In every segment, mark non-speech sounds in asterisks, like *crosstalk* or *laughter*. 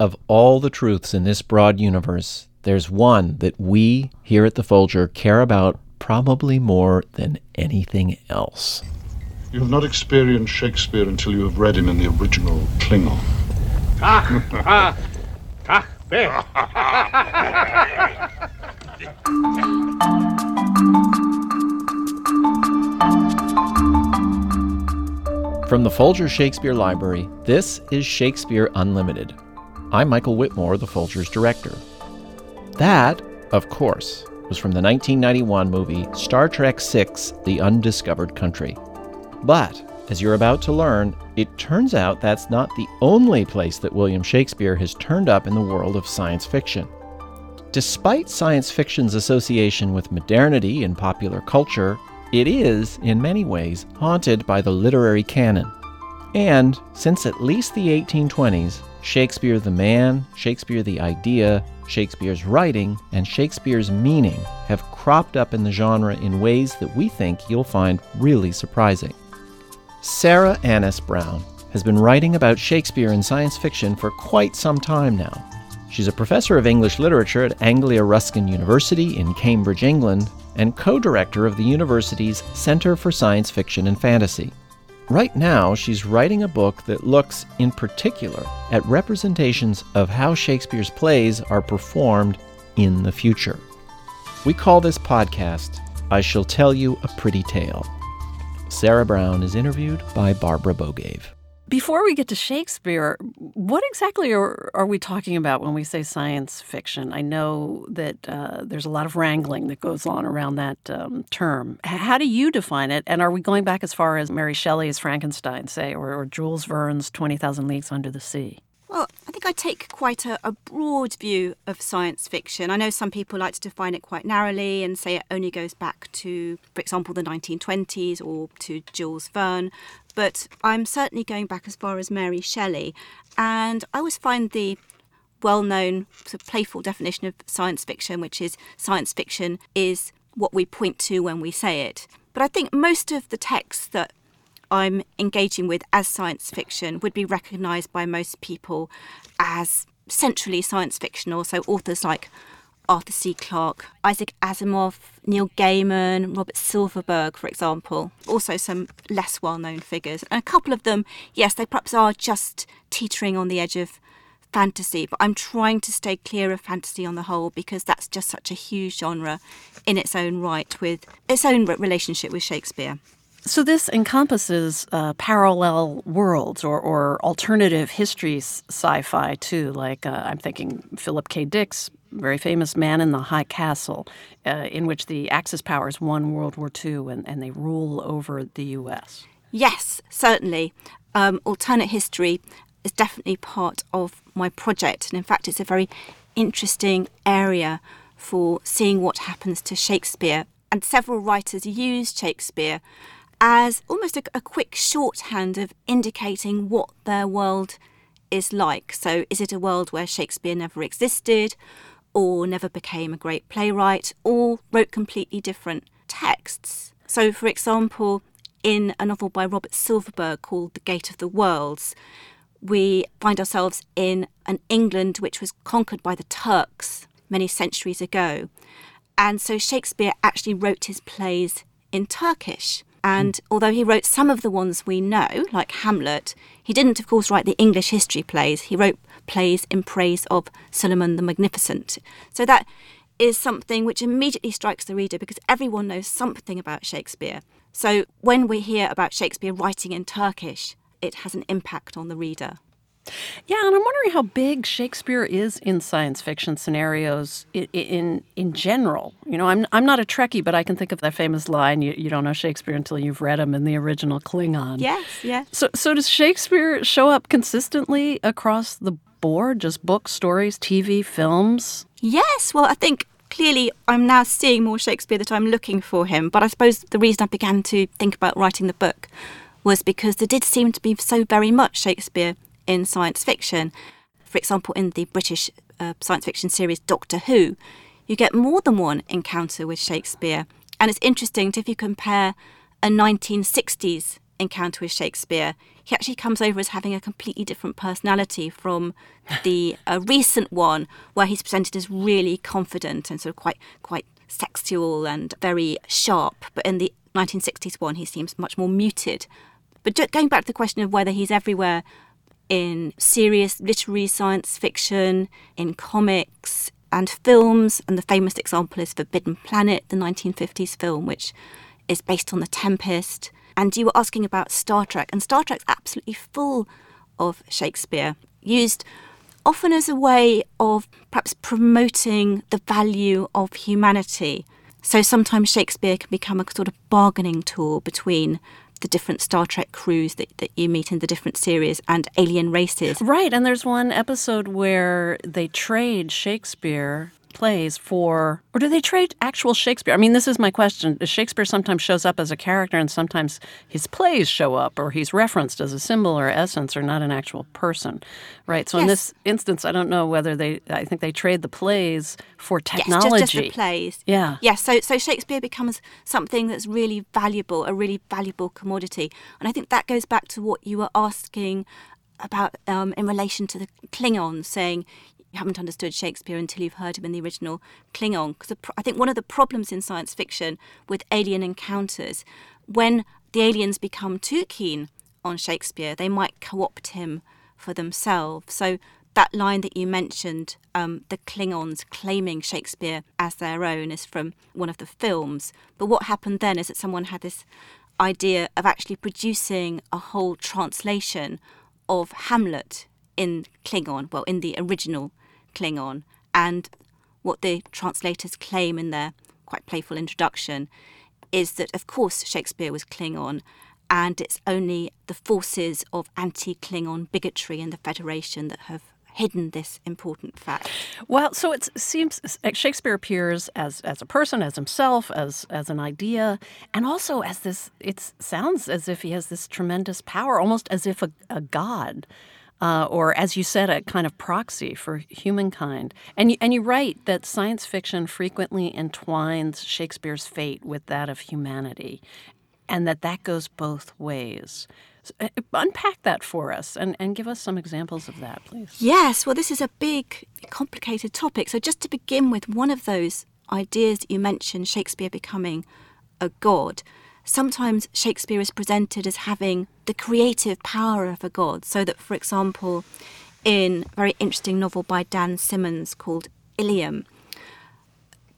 of all the truths in this broad universe, there's one that we here at the Folger care about probably more than anything else. You have not experienced Shakespeare until you have read him in the original Klingon. From the Folger Shakespeare Library, this is Shakespeare Unlimited. I'm Michael Whitmore, the Folger's director. That, of course, was from the 1991 movie Star Trek VI The Undiscovered Country. But, as you're about to learn, it turns out that's not the only place that William Shakespeare has turned up in the world of science fiction. Despite science fiction's association with modernity in popular culture, it is, in many ways, haunted by the literary canon. And, since at least the 1820s, Shakespeare the man, Shakespeare the idea, Shakespeare's writing, and Shakespeare's meaning have cropped up in the genre in ways that we think you'll find really surprising. Sarah Annes Brown has been writing about Shakespeare in science fiction for quite some time now. She's a professor of English literature at Anglia Ruskin University in Cambridge, England, and co director of the university's Center for Science Fiction and Fantasy. Right now, she's writing a book that looks, in particular, at representations of how Shakespeare's plays are performed in the future. We call this podcast, I Shall Tell You a Pretty Tale. Sarah Brown is interviewed by Barbara Bogaev. Before we get to Shakespeare, what exactly are, are we talking about when we say science fiction? I know that uh, there's a lot of wrangling that goes on around that um, term. How do you define it? And are we going back as far as Mary Shelley's Frankenstein, say, or, or Jules Verne's 20,000 Leagues Under the Sea? Well, I think I take quite a, a, broad view of science fiction. I know some people like to define it quite narrowly and say it only goes back to, for example, the 1920s or to Jules Verne, but I'm certainly going back as far as Mary Shelley. And I always find the well known, sort of playful definition of science fiction, which is science fiction is what we point to when we say it. But I think most of the texts that I'm engaging with as science fiction would be recognised by most people as centrally science fictional. So authors like Arthur C. Clarke, Isaac Asimov, Neil Gaiman, Robert Silverberg, for example. Also, some less well known figures. And a couple of them, yes, they perhaps are just teetering on the edge of fantasy, but I'm trying to stay clear of fantasy on the whole because that's just such a huge genre in its own right with its own relationship with Shakespeare. So this encompasses uh, parallel worlds or, or alternative histories sci-fi too. Like uh, I'm thinking Philip K. Dick's very famous Man in the High Castle, uh, in which the Axis powers won World War II and, and they rule over the U.S. Yes, certainly. Um, alternate history is definitely part of my project, and in fact, it's a very interesting area for seeing what happens to Shakespeare. And several writers use Shakespeare as almost a, a quick shorthand of indicating what their world is like. So, is it a world where Shakespeare never existed, or never became a great playwright, or wrote completely different texts? So, for example, in a novel by Robert Silverberg called The Gate of the Worlds, we find ourselves in an England which was conquered by the Turks many centuries ago. And so Shakespeare actually wrote his plays in Turkish. And although he wrote some of the ones we know, like Hamlet, he didn't, of course, write the English history plays. He wrote plays in praise of Suleiman the Magnificent. So that is something which immediately strikes the reader because everyone knows something about Shakespeare. So when we hear about Shakespeare writing in Turkish, it has an impact on the reader. Yeah, and I'm wondering how big Shakespeare is in science fiction scenarios in in, in general. You know, I'm I'm not a Trekkie, but I can think of that famous line: "You, you don't know Shakespeare until you've read him" in the original Klingon. Yes, yes. So so does Shakespeare show up consistently across the board? Just books, stories, TV, films? Yes. Well, I think clearly I'm now seeing more Shakespeare that I'm looking for him. But I suppose the reason I began to think about writing the book was because there did seem to be so very much Shakespeare in science fiction. For example, in the British uh, science fiction series Doctor Who, you get more than one encounter with Shakespeare. And it's interesting to, if you compare a 1960s encounter with Shakespeare, he actually comes over as having a completely different personality from the uh, *laughs* recent one, where he's presented as really confident and sort of quite quite sexual and very sharp. But in the 1960s one, he seems much more muted. But going back to the question of whether he's everywhere in serious literary science fiction, in comics, and films. And the famous example is Forbidden Planet, the 1950s film, which is based on The Tempest. And you were asking about Star Trek, and Star Trek's absolutely full of Shakespeare, used often as a way of perhaps promoting the value of humanity. So sometimes Shakespeare can become a sort of bargaining tool between the different Star Trek crews that, that you meet in the different series and alien races. Right, and there's one episode where they trade Shakespeare plays for, or do they trade actual Shakespeare? I mean, this is my question. Shakespeare sometimes shows up as a character, and sometimes his plays show up, or he's referenced as a symbol or essence, or not an actual person, right? So yes. in this instance, I don't know whether they. I think they trade the plays for technology. Yes, just, just the plays. Yeah. Yes. So so Shakespeare becomes something that's really valuable, a really valuable commodity, and I think that goes back to what you were asking about um, in relation to the Klingons, saying you haven't understood Shakespeare until you've heard him in the original Klingon. Because I think one of the problems in science fiction with alien encounters, when the aliens become too keen on Shakespeare, they might co opt him for themselves. So that line that you mentioned, um, the Klingons claiming Shakespeare as their own, is from one of the films. But what happened then is that someone had this idea of actually producing a whole translation of Hamlet in Klingon, well, in the original Klingon. And what the translators claim in their quite playful introduction is that, of course, Shakespeare was Klingon, and it's only the forces of anti Klingon bigotry in the Federation that have hidden this important fact. Well, so it seems Shakespeare appears as as a person, as himself, as as an idea, and also as this. It sounds as if he has this tremendous power, almost as if a, a god uh, or as you said, a kind of proxy for humankind. And you, and you write that science fiction frequently entwines Shakespeare's fate with that of humanity, and that that goes both ways. So, uh, unpack that for us and, and give us some examples of that, please. Yes, well, this is a big, complicated topic. So, just to begin with, one of those ideas that you mentioned, Shakespeare becoming a god sometimes Shakespeare is presented as having the creative power of a god. So that, for example, in a very interesting novel by Dan Simmons called Ilium,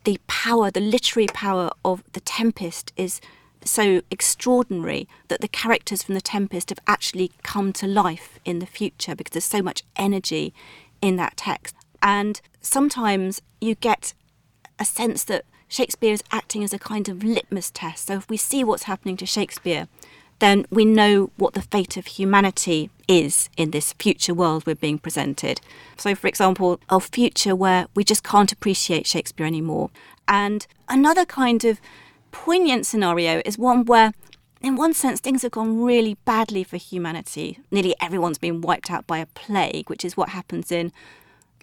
the power, the literary power of The Tempest is so extraordinary that the characters from The Tempest have actually come to life in the future because there's so much energy in that text. And sometimes you get a sense that Shakespeare is acting as a kind of litmus test. So if we see what's happening to Shakespeare, then we know what the fate of humanity is in this future world we're being presented. So, for example, a future where we just can't appreciate Shakespeare anymore. And another kind of poignant scenario is one where, in one sense, things have gone really badly for humanity. Nearly everyone's been wiped out by a plague, which is what happens in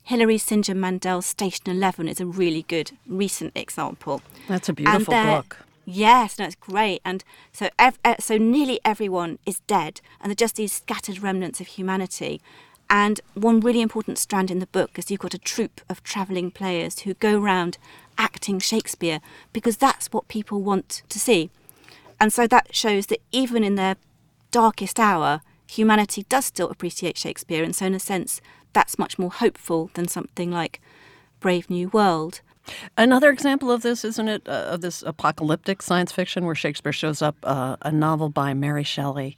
Hilary St. John Mandel's Station 11 is a really good recent example. That's a beautiful book. Yes, no, it's great. And so, ev- so nearly everyone is dead, and they're just these scattered remnants of humanity. And one really important strand in the book is you've got a troupe of travelling players who go round acting Shakespeare because that's what people want to see. And so that shows that even in their darkest hour, humanity does still appreciate Shakespeare. And so, in a sense, that's much more hopeful than something like Brave New World. Another example of this, isn't it, uh, of this apocalyptic science fiction where Shakespeare shows up, uh, a novel by Mary Shelley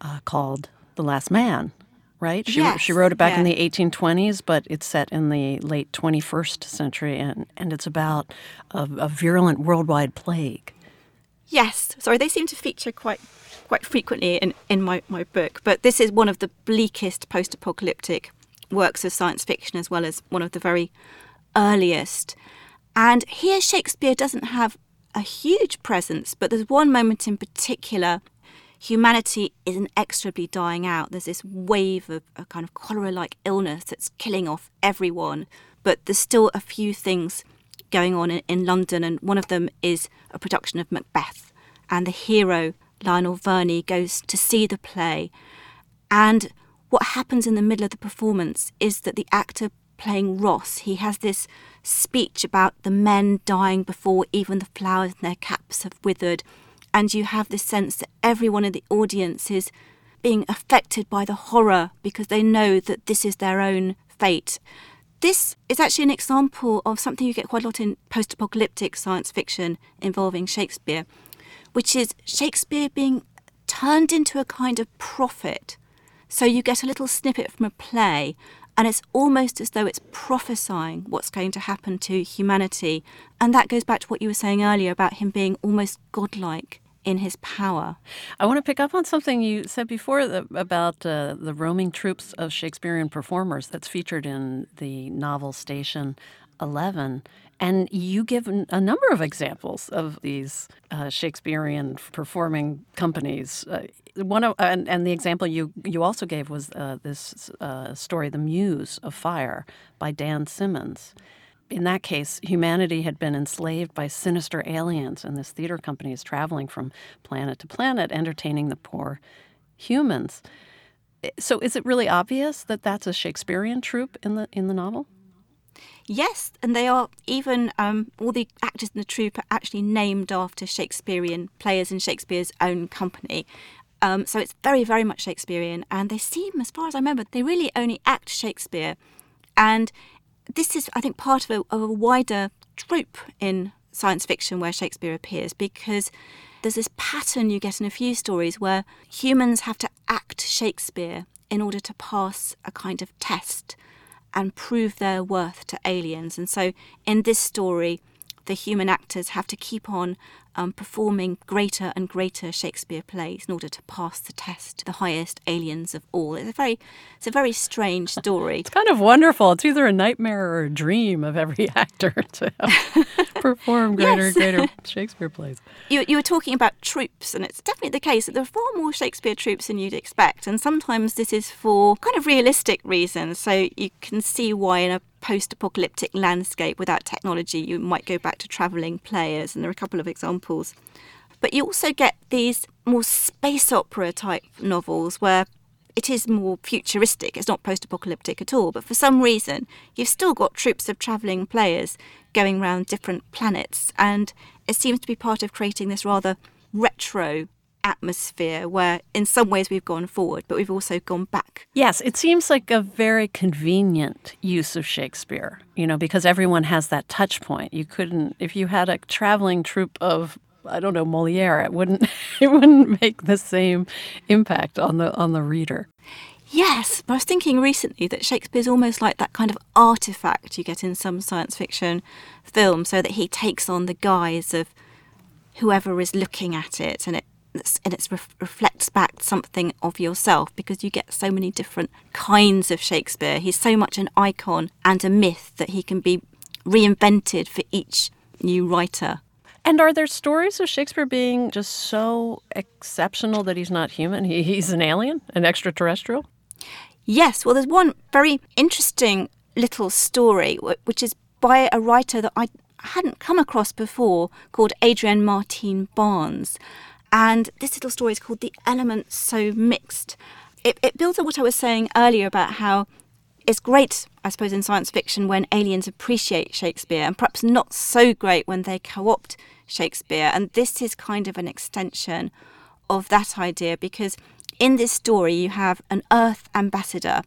uh, called The Last Man, right? She, yes. she wrote it back yeah. in the 1820s, but it's set in the late 21st century, and, and it's about a, a virulent worldwide plague. Yes, sorry, they seem to feature quite quite frequently in, in my, my book, but this is one of the bleakest post apocalyptic works of science fiction as well as one of the very earliest. And here Shakespeare doesn't have a huge presence, but there's one moment in particular. Humanity is inexorably dying out. There's this wave of a kind of cholera like illness that's killing off everyone. But there's still a few things going on in, in London, and one of them is a production of Macbeth. And the hero Lionel Verney goes to see the play. And what happens in the middle of the performance is that the actor playing Ross, he has this speech about the men dying before even the flowers in their caps have withered. And you have this sense that everyone in the audience is being affected by the horror because they know that this is their own fate. This is actually an example of something you get quite a lot in post apocalyptic science fiction involving Shakespeare, which is Shakespeare being turned into a kind of prophet. So you get a little snippet from a play, and it's almost as though it's prophesying what's going to happen to humanity. And that goes back to what you were saying earlier about him being almost godlike in his power. I want to pick up on something you said before about uh, the roaming troops of Shakespearean performers that's featured in the novel Station 11. And you give a number of examples of these uh, Shakespearean performing companies. Uh, one of, and, and, the example you you also gave was uh, this uh, story, "The Muse of Fire" by Dan Simmons in that case, humanity had been enslaved by sinister aliens, and this theater company is traveling from planet to planet, entertaining the poor humans. So, is it really obvious that that's a Shakespearean troupe in the in the novel? Yes, and they are even um, all the actors in the troupe are actually named after Shakespearean players in Shakespeare's own company. Um, so it's very, very much Shakespearean, and they seem, as far as I remember, they really only act Shakespeare. And this is, I think, part of a, of a wider trope in science fiction where Shakespeare appears because there's this pattern you get in a few stories where humans have to act Shakespeare in order to pass a kind of test and prove their worth to aliens. And so in this story, the human actors have to keep on um, performing greater and greater Shakespeare plays in order to pass the test, the highest aliens of all. It's a very, it's a very strange story. *laughs* it's kind of wonderful. It's either a nightmare or a dream of every *laughs* actor to *laughs* perform greater and greater Shakespeare plays. You, you were talking about troops, and it's definitely the case that there are far more Shakespeare troops than you'd expect. And sometimes this is for kind of realistic reasons. So you can see why in a post apocalyptic landscape without technology, you might go back to travelling players, and there are a couple of examples. But you also get these more space opera type novels where it is more futuristic, it's not post apocalyptic at all, but for some reason, you've still got troops of travelling players going around different planets, and it seems to be part of creating this rather retro atmosphere where in some ways we've gone forward, but we've also gone back. Yes, it seems like a very convenient use of Shakespeare, you know, because everyone has that touch point. You couldn't if you had a traveling troupe of I don't know Moliere, it wouldn't *laughs* it wouldn't make the same impact on the on the reader. Yes, but I was thinking recently that Shakespeare's almost like that kind of artifact you get in some science fiction films, so that he takes on the guise of whoever is looking at it, and it and it reflects back something of yourself because you get so many different kinds of Shakespeare. He's so much an icon and a myth that he can be reinvented for each new writer. And are there stories of Shakespeare being just so exceptional that he's not human? He, he's an alien, an extraterrestrial? Yes. Well, there's one very interesting little story, which is by a writer that I hadn't come across before called Adrienne Martin Barnes. And this little story is called The Elements So Mixed. It, it builds on what I was saying earlier about how it's great, I suppose, in science fiction when aliens appreciate Shakespeare, and perhaps not so great when they co opt Shakespeare. And this is kind of an extension of that idea because in this story you have an Earth ambassador,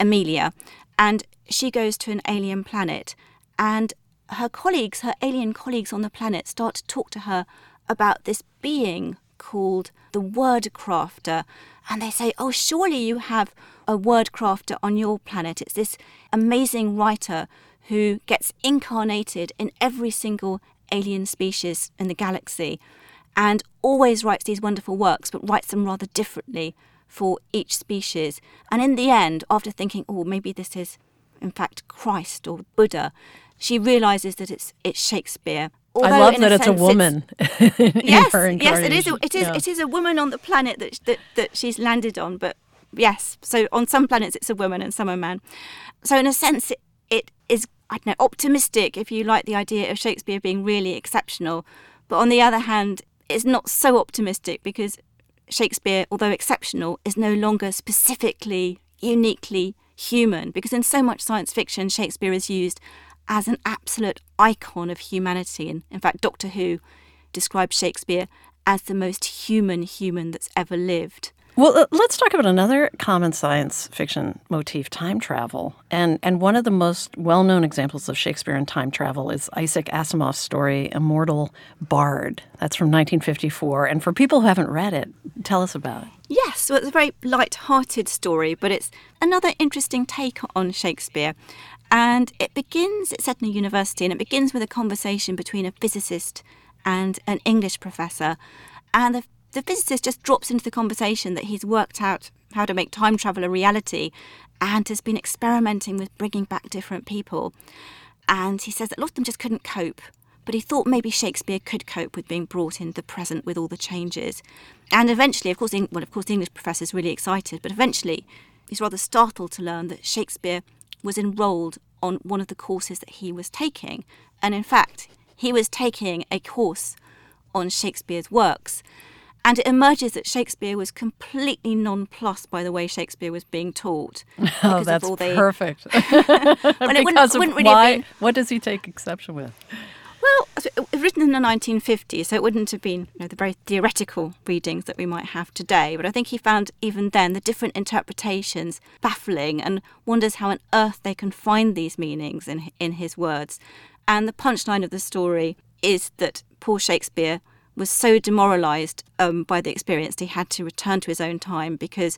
Amelia, and she goes to an alien planet, and her colleagues, her alien colleagues on the planet, start to talk to her about this being called the word crafter. And they say, Oh, surely you have a word crafter on your planet. It's this amazing writer who gets incarnated in every single alien species in the galaxy and always writes these wonderful works, but writes them rather differently for each species. And in the end, after thinking, oh, maybe this is in fact Christ or Buddha, she realizes that it's it's Shakespeare Although, I love that it's a woman. *laughs* It's, yes, yes, it is. A, it is. Yeah. It is a woman on the planet that, that that she's landed on. But yes, so on some planets it's a woman and some a man. So in a sense, it, it is I don't know optimistic if you like the idea of Shakespeare being really exceptional. But on the other hand, it's not so optimistic because Shakespeare, although exceptional, is no longer specifically, uniquely human. Because in so much science fiction, Shakespeare is used as an absolute icon of humanity. And in fact, Doctor Who describes Shakespeare as the most human human that's ever lived. Well, uh, let's talk about another common science fiction motif, time travel. And and one of the most well-known examples of Shakespearean time travel is Isaac Asimov's story Immortal Bard. That's from 1954. And for people who haven't read it, tell us about it. Yes, so it's a very light-hearted story, but it's another interesting take on Shakespeare. And it begins, it's set in a university, and it begins with a conversation between a physicist and an English professor. And the the physicist just drops into the conversation that he's worked out how to make time travel a reality and has been experimenting with bringing back different people. And he says that a lot of them just couldn't cope. But he thought maybe Shakespeare could cope with being brought into the present with all the changes. And eventually, of course, well, of course, the English professor is really excited, but eventually he's rather startled to learn that Shakespeare was enrolled on one of the courses that he was taking. And in fact, he was taking a course on Shakespeare's works. And it emerges that Shakespeare was completely nonplussed by the way Shakespeare was being taught. *laughs* Oh, that's the... perfect. *laughs* when it *laughs* wouldn't, wouldn't really why? Been... What does he take exception with? Well, written in the 1950s, so it wouldn't have been you know, the very theoretical readings that we might have today. But I think he found even then the different interpretations baffling and wonders how on earth they can find these meanings in, in his words. And the punchline of the story is that poor Shakespeare was so demoralised um, by the experience he had to return to his own time because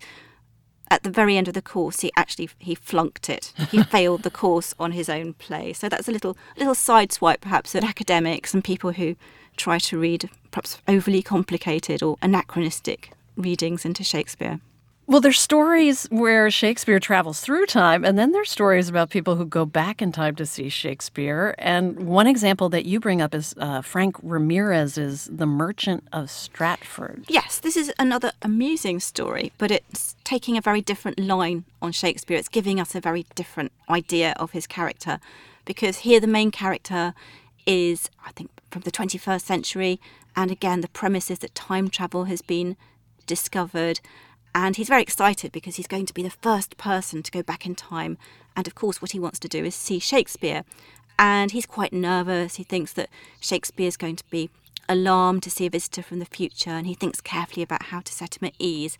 at the very end of the course he actually he flunked it. He *laughs* failed the course on his own play. So that's a little little side swipe perhaps at academics and people who try to read perhaps overly complicated or anachronistic readings into shakespeare well, there's stories where Shakespeare travels through time, and then there's stories about people who go back in time to see Shakespeare. And one example that you bring up is uh, Frank Ramirez's The Merchant of Stratford. Yes, this is another amusing story, but it's taking a very different line on Shakespeare. It's giving us a very different idea of his character, because here the main character is, I think, from the 21st century, and again, the premise is that time travel has been discovered and he's very excited because he's going to be the first person to go back in time. And of course, what he wants to do is see Shakespeare. And he's quite nervous. He thinks that Shakespeare is going to be alarmed to see a visitor from the future, and he thinks carefully about how to set him at ease.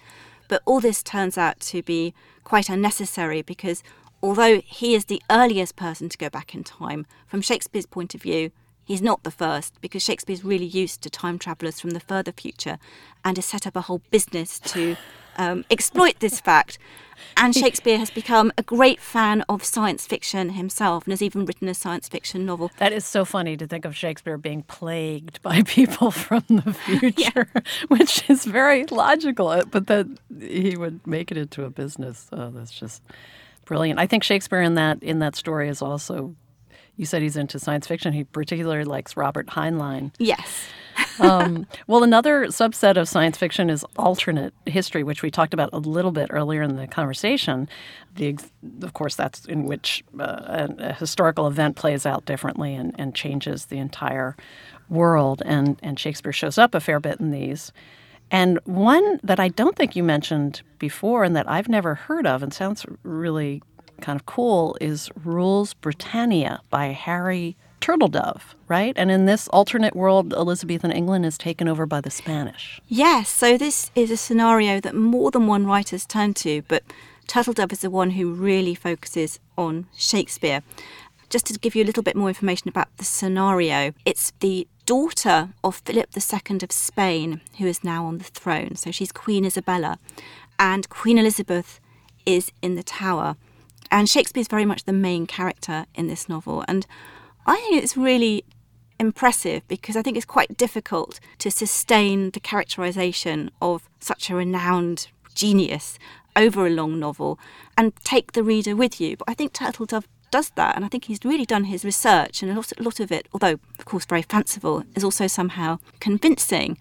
But all this turns out to be quite unnecessary because although he is the earliest person to go back in time, from Shakespeare's point of view, he's not the first because Shakespeare's really used to time travellers from the further future and has set up a whole business to um, exploit this fact. And Shakespeare has become a great fan of science fiction himself and has even written a science fiction novel. That is so funny to think of Shakespeare being plagued by *laughs* people from the *laughs* future, yeah. *laughs* which is very logical, uh, but that he would make it into a business. Oh, that's just brilliant. I think Shakespeare in that in that story is also you said he's into science fiction. He particularly likes Robert Heinlein. Yes um, well, another subset of science fiction is alternate history, which we talked about a little bit earlier in the conversation. The, of course, that's in which uh, a, historical event plays out differently and, and changes the entire world. And, and Shakespeare shows up a fair bit in these. And one that I don't think you mentioned before and that I've never heard of and sounds really kind of cool is Ruled Britannia by Harry Turtledove, right? And in this alternate world, Elizabethan England is taken over by the Spanish. Yes, so this is a scenario that more than one writer's turned to, but Turtledove is the one who really focuses on Shakespeare. Just to give you a little bit more information about the scenario, it's the daughter of Philip II of Spain who is now on the throne. So she's Queen Isabella, and Queen Elizabeth is in the tower. And Shakespeare is very much the main character in this novel. And I think it's really impressive because I think it's quite difficult to sustain the characterization of such a renowned genius over a long novel and take the reader with you. But I think Turtledove does that, and I think he's really done his research, and a lot, a lot of it, although of course very fanciful, is also somehow convincing.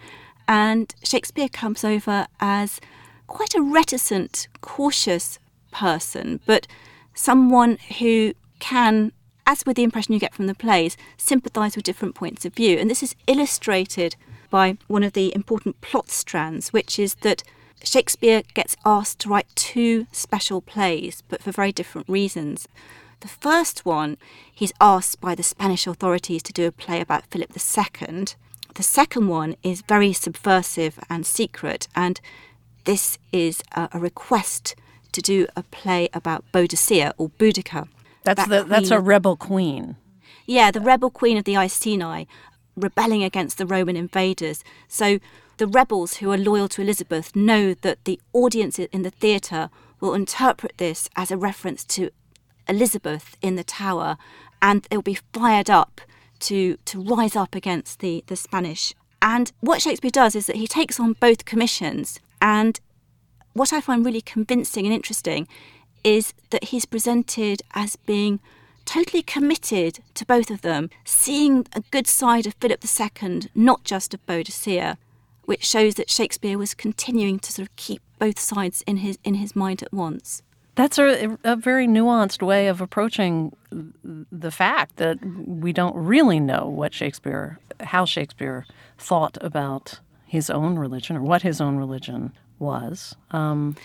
And Shakespeare comes over as quite a reticent, cautious person, but someone who can as with the impression you get from the plays, sympathise with different points of view. And this is illustrated by one of the important plot strands, which is that Shakespeare gets asked to write two special plays, but for very different reasons. The first one, he's asked by the Spanish authorities to do a play about Philip II. The second one is very subversive and secret, and this is a, request to do a play about Boadicea or Boudica. That's that the that's a rebel queen. yeah, the rebel queen of the Iceni, rebelling against the Roman invaders. So the rebels who are loyal to Elizabeth know that the audience in the theatre will interpret this as a reference to Elizabeth in the Tower, and they'll be fired up to to rise up against the the Spanish. And what Shakespeare does is that he takes on both commissions, and what I find really convincing and interesting is that he's presented as being totally committed to both of them, seeing a good side of Philip II, not just of Boadicea, which shows that Shakespeare was continuing to sort of keep both sides in his in his mind at once. That's a, a very nuanced way of approaching the fact that we don't really know what Shakespeare, how Shakespeare thought about his own religion or what his own religion was. Um,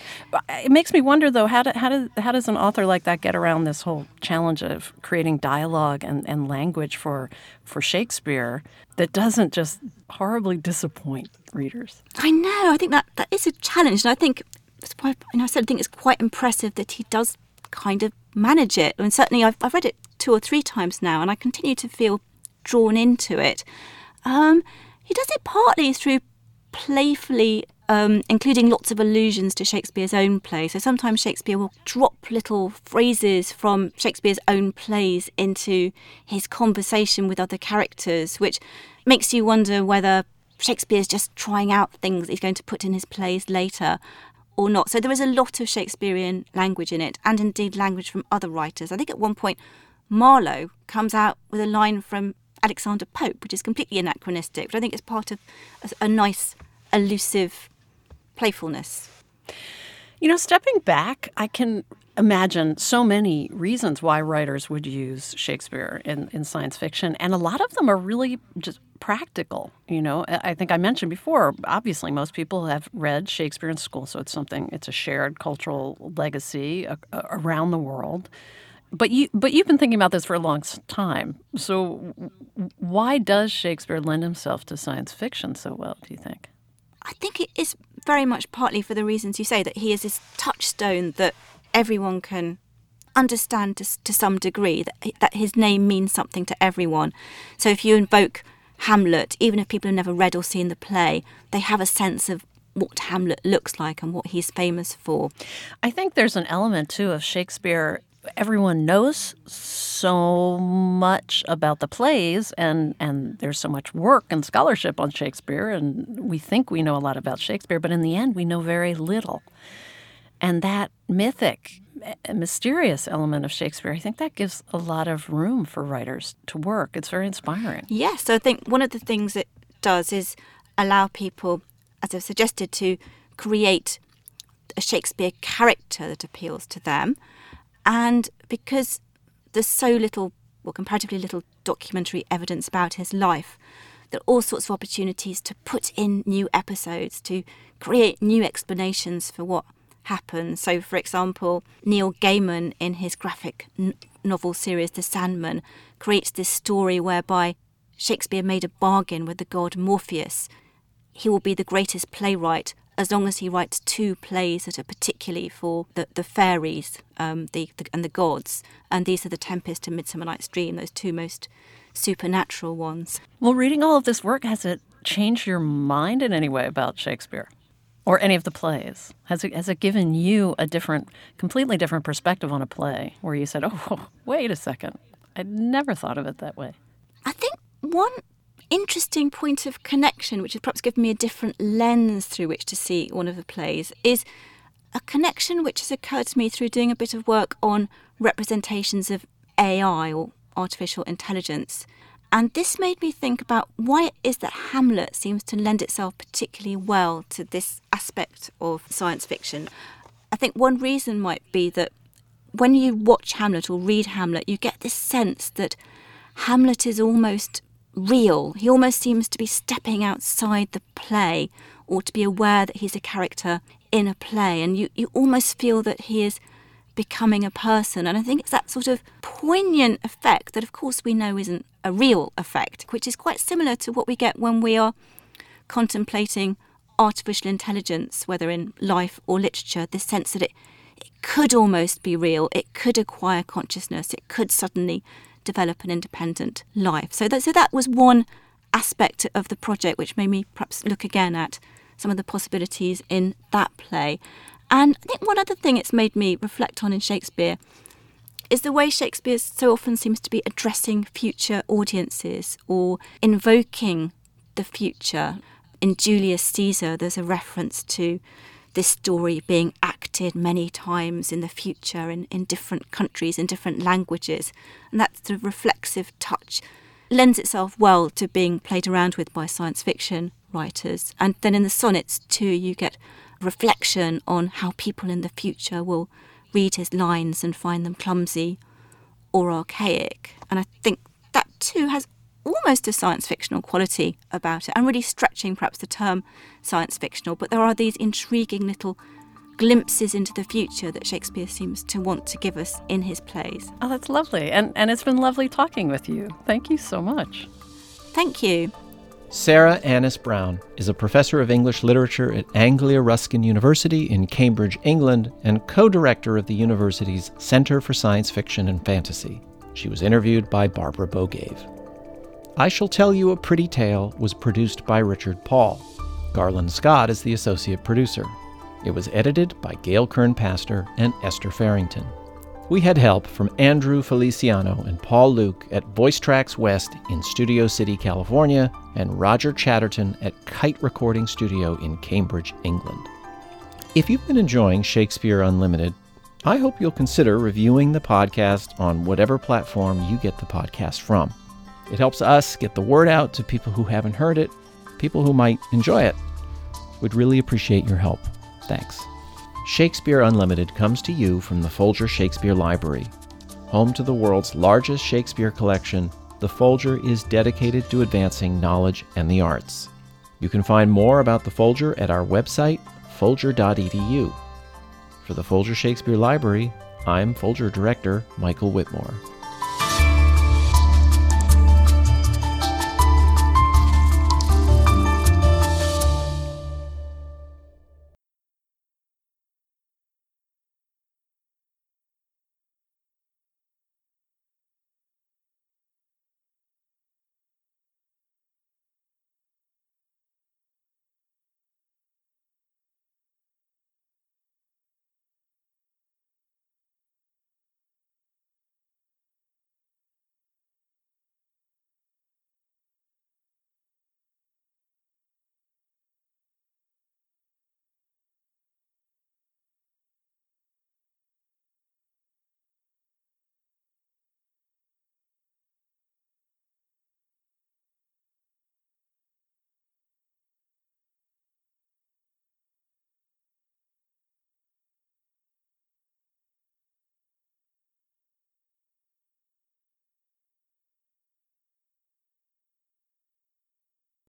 it makes me wonder, though, how, do, how, do, how does an author like that get around this whole challenge of creating dialogue and, and language for, for Shakespeare that doesn't just horribly disappoint readers? I know. I think that that is a challenge, and I think know, I said I think it's quite impressive that he does kind of manage it. And certainly, I've I've read it two or three times now, and I continue to feel drawn into it. Um, he does it partly through playfully um, including lots of allusions to Shakespeare's own play. So sometimes Shakespeare will drop little phrases from Shakespeare's own plays into his conversation with other characters, which makes you wonder whether Shakespeare's just trying out things he's going to put in his plays later or not. So there is a lot of Shakespearean language in it, and indeed language from other writers. I think at one point Marlowe comes out with a line from Alexander Pope, which is completely anachronistic, but I think it's part of a, a nice, elusive playfulness. You know, stepping back, I can imagine so many reasons why writers would use Shakespeare in, in science fiction, and a lot of them are really just practical. You know, I think I mentioned before, obviously, most people have read Shakespeare in school, so it's something, it's a shared cultural legacy uh, uh, around the world. But you, but you've been thinking about this for a long time. So, why does Shakespeare lend himself to science fiction so well? Do you think? I think it is very much partly for the reasons you say that he is this touchstone that everyone can understand to, to some degree, that, that his name means something to everyone. So if you invoke Hamlet, even if people have never read or seen the play, they have a sense of what Hamlet looks like and what he's famous for. I think there's an element too of Shakespeare. Everyone knows so much about the plays, and and there's so much work and scholarship on Shakespeare, and we think we know a lot about Shakespeare, but in the end, we know very little. And that mythic, eh, mysterious element of Shakespeare, I think that gives a lot of room for writers to work. It's very inspiring. Yes, I think one of the things it does is allow people, as I've suggested, to create a Shakespeare character that appeals to them. And because there's so little, well, comparatively little documentary evidence about his life, there are all sorts of opportunities to put in new episodes, to create new explanations for what happened. So, for example, Neil Gaiman, in his graphic n- novel series The Sandman, creates this story whereby Shakespeare made a bargain with the god Morpheus. He will be the greatest playwright as long as he writes two plays that are particularly for the, the fairies um, the, the, and the gods. And these are The Tempest and Midsummer Night's Dream, those two most supernatural ones. Well, reading all of this work, has it changed your mind in any way about Shakespeare or any of the plays? Has it, has it given you a different, completely different perspective on a play where you said, oh, *laughs* wait a second, I'd never thought of it that way? I think one interesting point of connection, which has perhaps given me a different lens through which to see one of the plays, is a connection which has occurred to me through doing a bit of work on representations of AI or artificial intelligence. And this made me think about why it is that Hamlet seems to lend itself particularly well to this aspect of science fiction. I think one reason might be that when you watch Hamlet or read Hamlet, you get this sense that Hamlet is almost real. He almost seems to be stepping outside the play or to be aware that he's a character in a play. And you, you almost feel that he is becoming a person. And I think it's that sort of poignant effect that, of course, we know isn't a real effect, which is quite similar to what we get when we are contemplating artificial intelligence, whether in life or literature, this sense that it, it could almost be real, it could acquire consciousness, it could suddenly develop an independent life. So that, so that was one aspect of the project which made me perhaps look again at some of the possibilities in that play. And I think one other thing it's made me reflect on in Shakespeare is the way Shakespeare so often seems to be addressing future audiences or invoking the future. In Julius Caesar, there's a reference to this story being acted many times in the future in, in different countries, in different languages. And that sort of reflexive touch lends itself well to being played around with by science fiction writers. And then in the sonnets, too, you get reflection on how people in the future will read his lines and find them clumsy or archaic. And I think that too has almost a science fictional quality about it. I'm really stretching perhaps the term science fictional, but there are these intriguing little glimpses into the future that Shakespeare seems to want to give us in his plays. Oh, that's lovely. And and it's been lovely talking with you. Thank you so much. Thank you. Sarah Annes Brown is a professor of English literature at Anglia Ruskin University in Cambridge, England, and co director of the university's Center for Science Fiction and Fantasy. She was interviewed by Barbara Bogaev. I Shall Tell You a Pretty Tale was produced by Richard Paul. Garland Scott is the associate producer. It was edited by Gail Kern Paster and Esther Ferington. We had help from Andrew Feliciano and Paul Luke at Voice Tracks West in Studio City, California, and Roger Chatterton at Kite Recording Studio in Cambridge, England. If you've been enjoying Shakespeare Unlimited, I hope you'll consider reviewing the podcast on whatever platform you get the podcast from. It helps us get the word out to people who haven't heard it, people who might enjoy it. We'd really appreciate your help. Thanks. Shakespeare Unlimited comes to you from the Folger Shakespeare Library. Home to the world's largest Shakespeare collection, the Folger is dedicated to advancing knowledge and the arts. You can find more about the Folger at our website, folger.edu. For the Folger Shakespeare Library, I'm Folger Director Michael Whitmore.